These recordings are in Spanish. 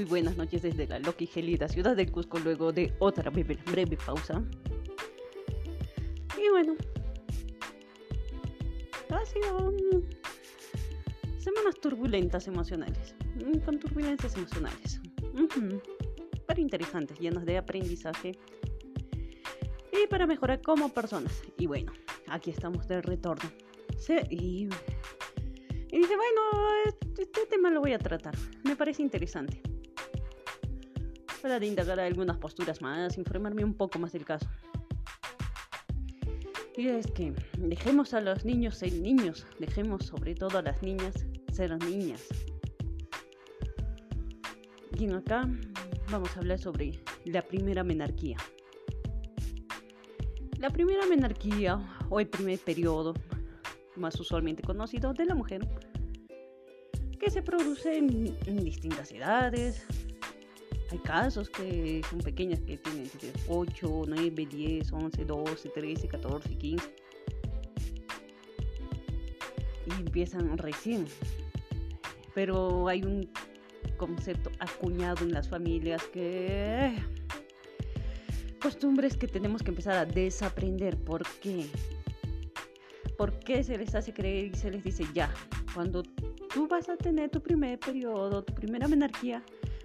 Muy buenas noches desde la loca y gelida ciudad del Cusco luego de otra breve, pausa. Y bueno, ha sido semanas turbulentas emocionales, mm, con turbulencias emocionales, pero interesantes, llenas de aprendizaje y para mejorar como personas. Y bueno, aquí estamos de retorno. Y, y dice, bueno, este, este tema lo voy a tratar, me parece interesante. Para de indagar algunas posturas más, informarme un poco más del caso. Y es que dejemos a los niños ser niños, dejemos sobre todo a las niñas ser niñas. Y en acá vamos a hablar sobre la primera menarquía. La primera menarquía o el primer periodo, más usualmente conocido, de la mujer, que se produce en, en distintas edades, hay casos que son pequeñas que tienen 8, 9, 10, 11, 12, 13, 14, 15. Y empiezan recién. Pero hay un concepto acuñado en las familias que... Costumbres que tenemos que empezar a desaprender. ¿Por qué? ¿Por qué se les hace creer y se les dice ya? Cuando tú vas a tener tu primer periodo, tu primera menarquía,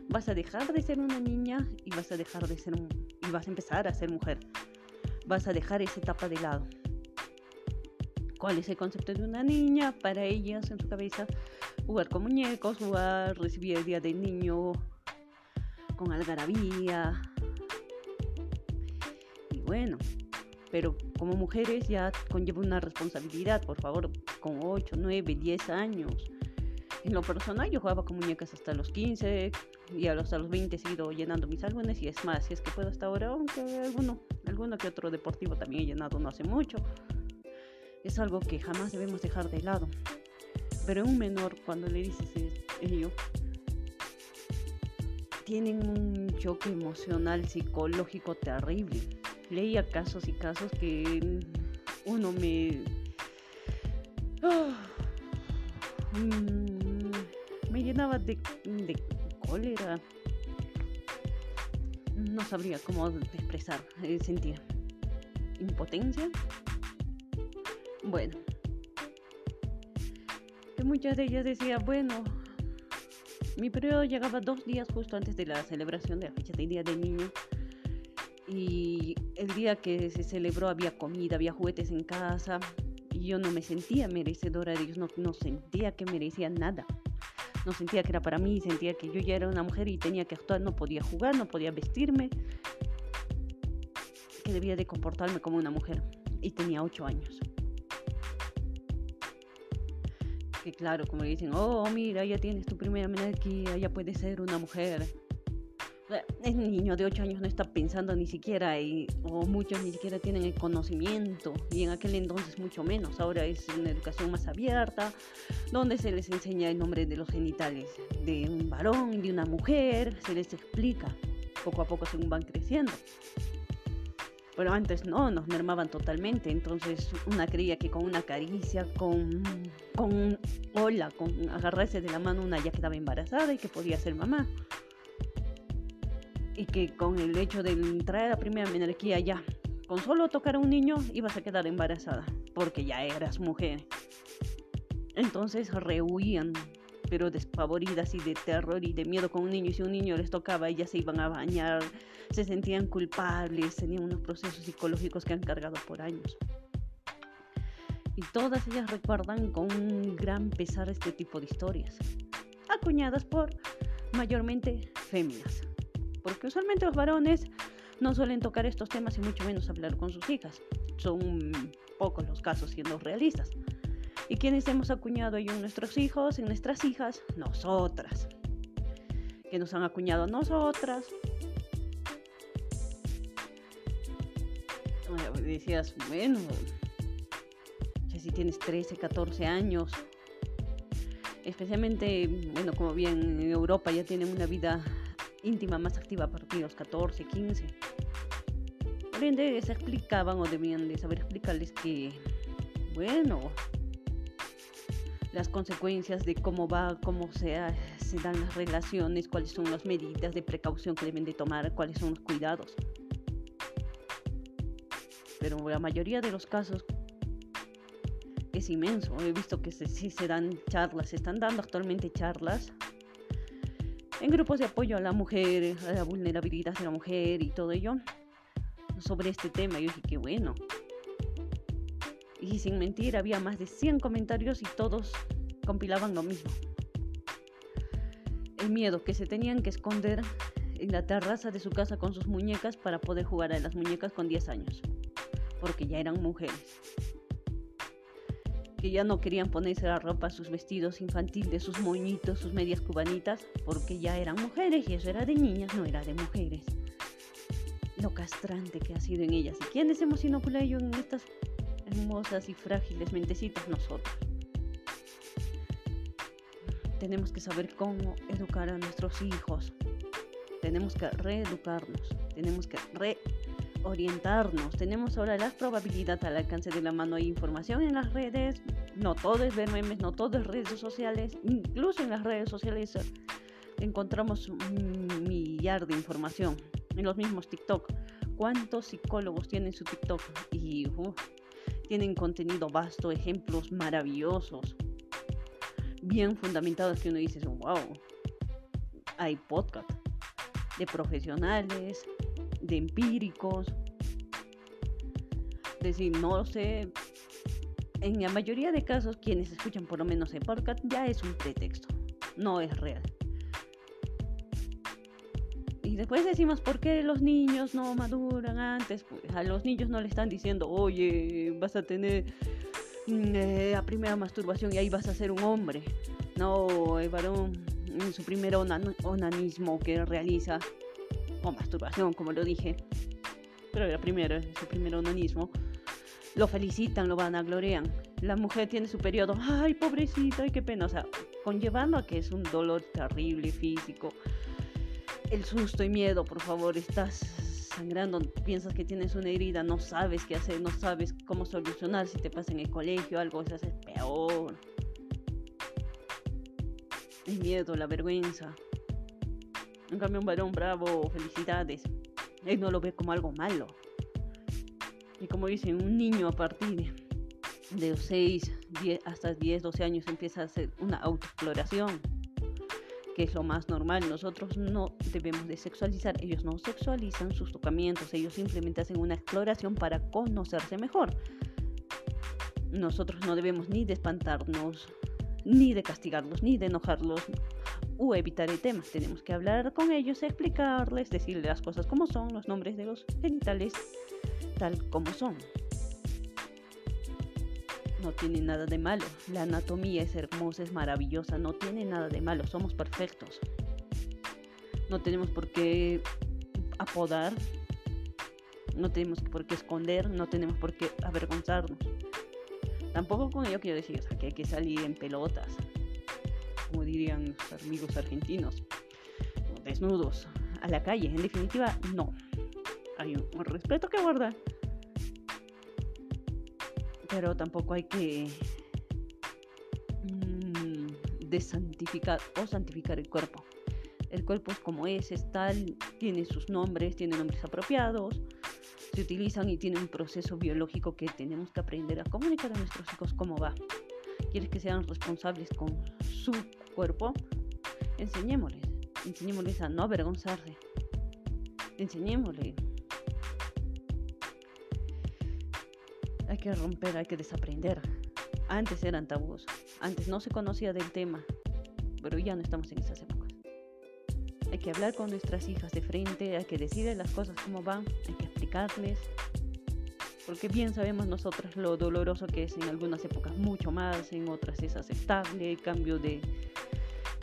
vas a dejar de ser una niña y vas a dejar de ser un, y vas a empezar a ser mujer. Vas a dejar esa etapa de lado. ¿Cuál es el concepto de una niña? Para ellas en su cabeza jugar con muñecos, jugar, recibir el día del niño con algarabía. Y bueno, pero como mujeres ya conlleva una responsabilidad, por favor, con 8, 9, 10 años. En lo personal yo jugaba con muñecas hasta los 15, y hasta los 20 he seguido llenando mis álbumes y es más, si es que puedo hasta ahora, aunque alguno, alguno que otro deportivo también he llenado no hace mucho. Es algo que jamás debemos dejar de lado. Pero un menor, cuando le dices ello, tienen un choque emocional, psicológico terrible. Leía casos y casos que uno me... Oh, me llenaba de, cólera. No sabría cómo expresar, eh, sentir impotencia. Bueno, que muchas de ellas decían, bueno, mi periodo llegaba dos días justo antes de la celebración de la fecha del Día del Niño. Y el día que se celebró había comida, había juguetes en casa. Y yo no me sentía merecedora de ellos, no, no sentía que merecía nada no sentía que era para mí, sentía que yo ya era una mujer y tenía que actuar, no podía jugar, no podía vestirme, que debía de comportarme como una mujer. Y tenía ocho años. Que claro, como dicen, oh, mira, ya tienes tu primera menarquía, ya puedes ser una mujer. El niño de 8 años no está pensando ni siquiera, y, o muchos ni siquiera tienen el conocimiento, y en aquel entonces mucho menos. Ahora es una educación más abierta, donde se les enseña el nombre de los genitales de un varón de una mujer, se les explica poco a poco según van creciendo. Pero antes no, nos mermaban totalmente. Entonces una creía que con una caricia, con, con hola, con agarrarse de la mano, una ya quedaba embarazada y que podía ser mamá y que con el hecho de entrar a la primera menarquía ya, con solo tocar a un niño ibas a quedar embarazada, porque ya eras mujer. Entonces rehuían, pero despavoridas y de terror y de miedo con un niño. Y si un niño les tocaba, ellas se iban a bañar, se sentían culpables, tenían unos procesos psicológicos que han cargado por años. Y todas ellas recuerdan con un gran pesar este tipo de historias, acuñadas por mayormente féminas porque usualmente los varones no suelen tocar estos temas y mucho menos hablar con sus hijas. Son pocos los casos siendo realistas. ¿Y quienes hemos acuñado ello en nuestros hijos, en nuestras hijas? Nosotras. Que nos han acuñado a nosotras. Decías, bueno, si tienes 13, 14 años, especialmente, bueno, como bien en Europa ya tienen una vida íntima más activa a partir de los 14, 15. Por ende, se explicaban o debían de saber explicarles que, bueno, las consecuencias de cómo va, cómo se, se dan las relaciones, cuáles son las medidas de precaución que deben de tomar, cuáles son los cuidados. Pero la mayoría de los casos es inmenso. He visto que sí se dan charlas, se están dando actualmente charlas en grupos de apoyo a la mujer, a la vulnerabilidad de la mujer y todo ello sobre este tema. Yo dije, qué bueno. Y sin mentir, había más de 100 comentarios y todos compilaban lo mismo. El miedo que se tenían que esconder en la terraza de su casa con sus muñecas para poder jugar a las muñecas con 10 años, porque ya eran mujeres. Que ya no querían ponerse la ropa, sus vestidos infantiles, sus moñitos, sus medias cubanitas, porque ya eran mujeres y eso era de niñas, no era de mujeres. Lo castrante que ha sido en ellas. ¿Y quién es por ello en estas hermosas y frágiles mentecitas nosotros. Tenemos que saber cómo educar a nuestros hijos. Tenemos que reeducarnos. Tenemos que reorientarnos. Tenemos ahora la probabilidad al alcance de la mano. Hay información en las redes. No todo es ver memes, no todo es redes sociales. Incluso en las redes sociales encontramos un millar de información. En los mismos TikTok. ¿Cuántos psicólogos tienen su TikTok? Y tienen contenido vasto, ejemplos maravillosos, bien fundamentados que uno dice, wow, hay podcast de profesionales, de empíricos. Decir, no sé, en la mayoría de casos quienes escuchan por lo menos el podcast ya es un pretexto, no es real. Y después decimos, ¿por qué los niños no maduran antes? Pues a los niños no le están diciendo, oye, vas a tener mm, eh, la primera masturbación y ahí vas a ser un hombre. No, el varón en su primer onanismo que realiza, o masturbación, como lo dije, pero la primera, su primer onanismo, lo felicitan, lo van a glorian. La mujer tiene su periodo, ay, pobrecita, ay, qué pena. O sea, conllevando a que es un dolor terrible físico el susto y miedo, por favor, estás sangrando, piensas que tienes una herida, no sabes qué hacer, no sabes cómo solucionar, si te pasa en el colegio algo, se hace peor. El miedo, la vergüenza. En cambio, un varón bravo, felicidades. Él no lo ve como algo malo. Y como dicen, un niño a partir de los 6 10, hasta 10, 12 años empieza a hacer una autoexploración que es lo más normal. Nosotros no debemos de sexualizar, ellos no sexualizan sus tocamientos, ellos simplemente hacen una exploración para conocerse mejor. Nosotros no debemos ni de espantarnos, ni de castigarlos, ni de enojarlos o evitar el tema. Tenemos que hablar con ellos, explicarles, decirles las cosas como son, los nombres de los genitales tal como son no tiene nada de malo. La anatomía es hermosa, es maravillosa, no tiene nada de malo, somos perfectos. No tenemos por qué apodar, no tenemos por qué esconder, no tenemos por qué avergonzarnos. Tampoco con ello quiero decir que hay que salir en pelotas, como dirían amigos argentinos, desnudos, a la calle. En definitiva, no. Hay un respeto que guardar pero tampoco hay que mm, desantificar o santificar el cuerpo. El cuerpo es como es, es tal, tiene sus nombres, tiene nombres apropiados, se utilizan y tiene un proceso biológico que tenemos que aprender a comunicar a nuestros hijos cómo va. ¿Quieres que sean responsables con su cuerpo? Enseñémosles, enseñémosles a no avergonzarse, enseñémosles hay que romper, hay que desaprender. Antes eran tabús, antes no se conocía del tema, pero ya no estamos en esas épocas. Hay que hablar con nuestras hijas de frente, hay que decirles las cosas como van, hay que explicarles, porque bien sabemos nosotras lo doloroso que es en algunas épocas mucho más, en otras es aceptable, el cambio de,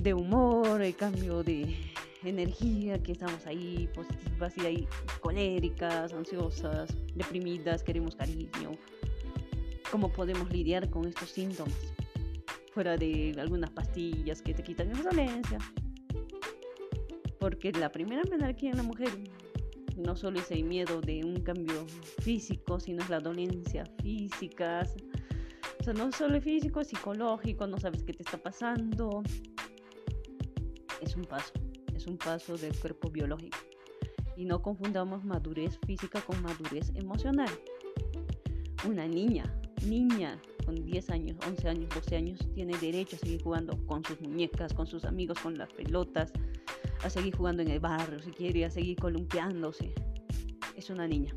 de humor, el cambio de energía, que estamos ahí positivas y ahí coléricas, ansiosas, deprimidas, queremos cariño. ¿Cómo podemos lidiar con estos síntomas? Fuera de algunas pastillas que te quitan la dolencia. Porque la primera menarquía en la mujer no solo es el miedo de un cambio físico, sino es la dolencia física, O sea, no solo físico, psicológico, no sabes qué te está pasando. Es un paso, es un paso del cuerpo biológico. Y no confundamos madurez física con madurez emocional. Una niña, niña con 10 años, 11 años, 12 años, tiene derecho a seguir jugando con sus muñecas, con sus amigos, con las pelotas, a seguir jugando en el barrio, si quiere, a seguir columpiándose. Es una niña.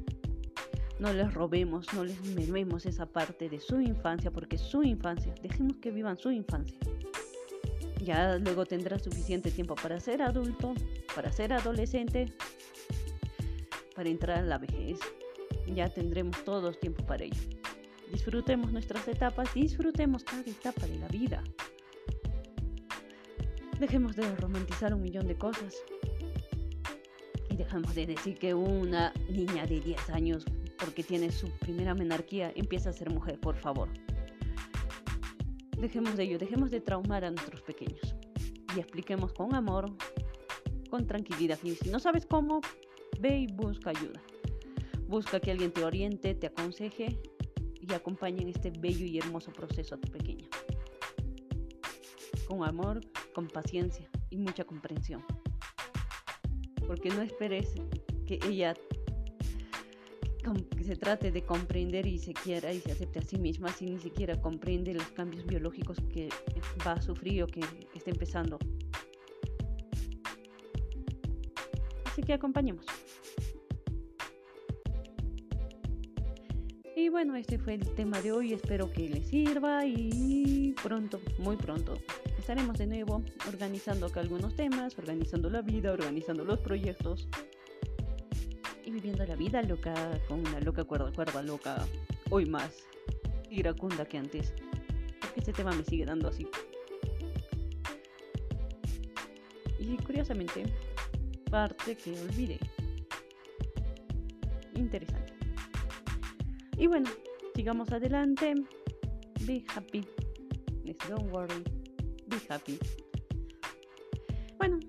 No les robemos, no les mermemos esa parte de su infancia, porque su infancia. Dejemos que vivan su infancia. Ya luego tendrá suficiente tiempo para ser adulto, para ser adolescente, para entrar en la vejez. Ya tendremos todos tiempo para ello. Disfrutemos nuestras etapas, disfrutemos cada etapa de la vida. Dejemos de romantizar un millón de cosas. Y dejemos de decir que una niña de 10 años, porque tiene su primera menarquía, empieza a ser mujer, por favor. Dejemos de ello, dejemos de traumar a nuestros pequeños. Y expliquemos con amor, con tranquilidad. Y si no sabes cómo, ve y busca ayuda. Busca que alguien te oriente, te aconseje y acompañe en este bello y hermoso proceso a tu pequeña. Con amor, con paciencia y mucha comprensión. Porque no esperes que ella se trate de comprender y se quiera y se acepte a sí misma si ni siquiera comprende los cambios biológicos que va a sufrir o que está empezando. Así que acompañemos. Y bueno, este fue el tema de hoy. Espero que les sirva y pronto, muy pronto, estaremos de nuevo organizando acá algunos temas, organizando la vida, organizando los proyectos y viviendo la vida loca con una loca cuerda, cuerda loca, hoy más iracunda que antes. Porque este tema me sigue dando así. Y curiosamente, parte que olvidé. Interesante. Y bueno, sigamos adelante. Be happy. Don't worry. Happy. Bueno,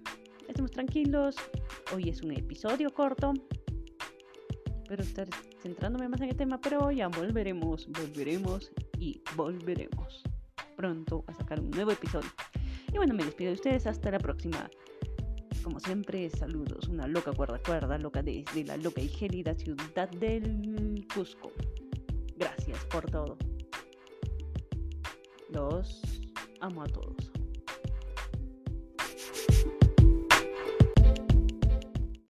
estemos tranquilos. Hoy es un episodio corto. Espero estar centrándome más en el tema, pero ya volveremos, volveremos y volveremos pronto a sacar un nuevo episodio. Y bueno, me despido de ustedes. Hasta la próxima. Como siempre, saludos. Una loca cuerda cuerda, loca desde la loca y gélida ciudad del Cusco. Gracias por todo. Los amo a todos.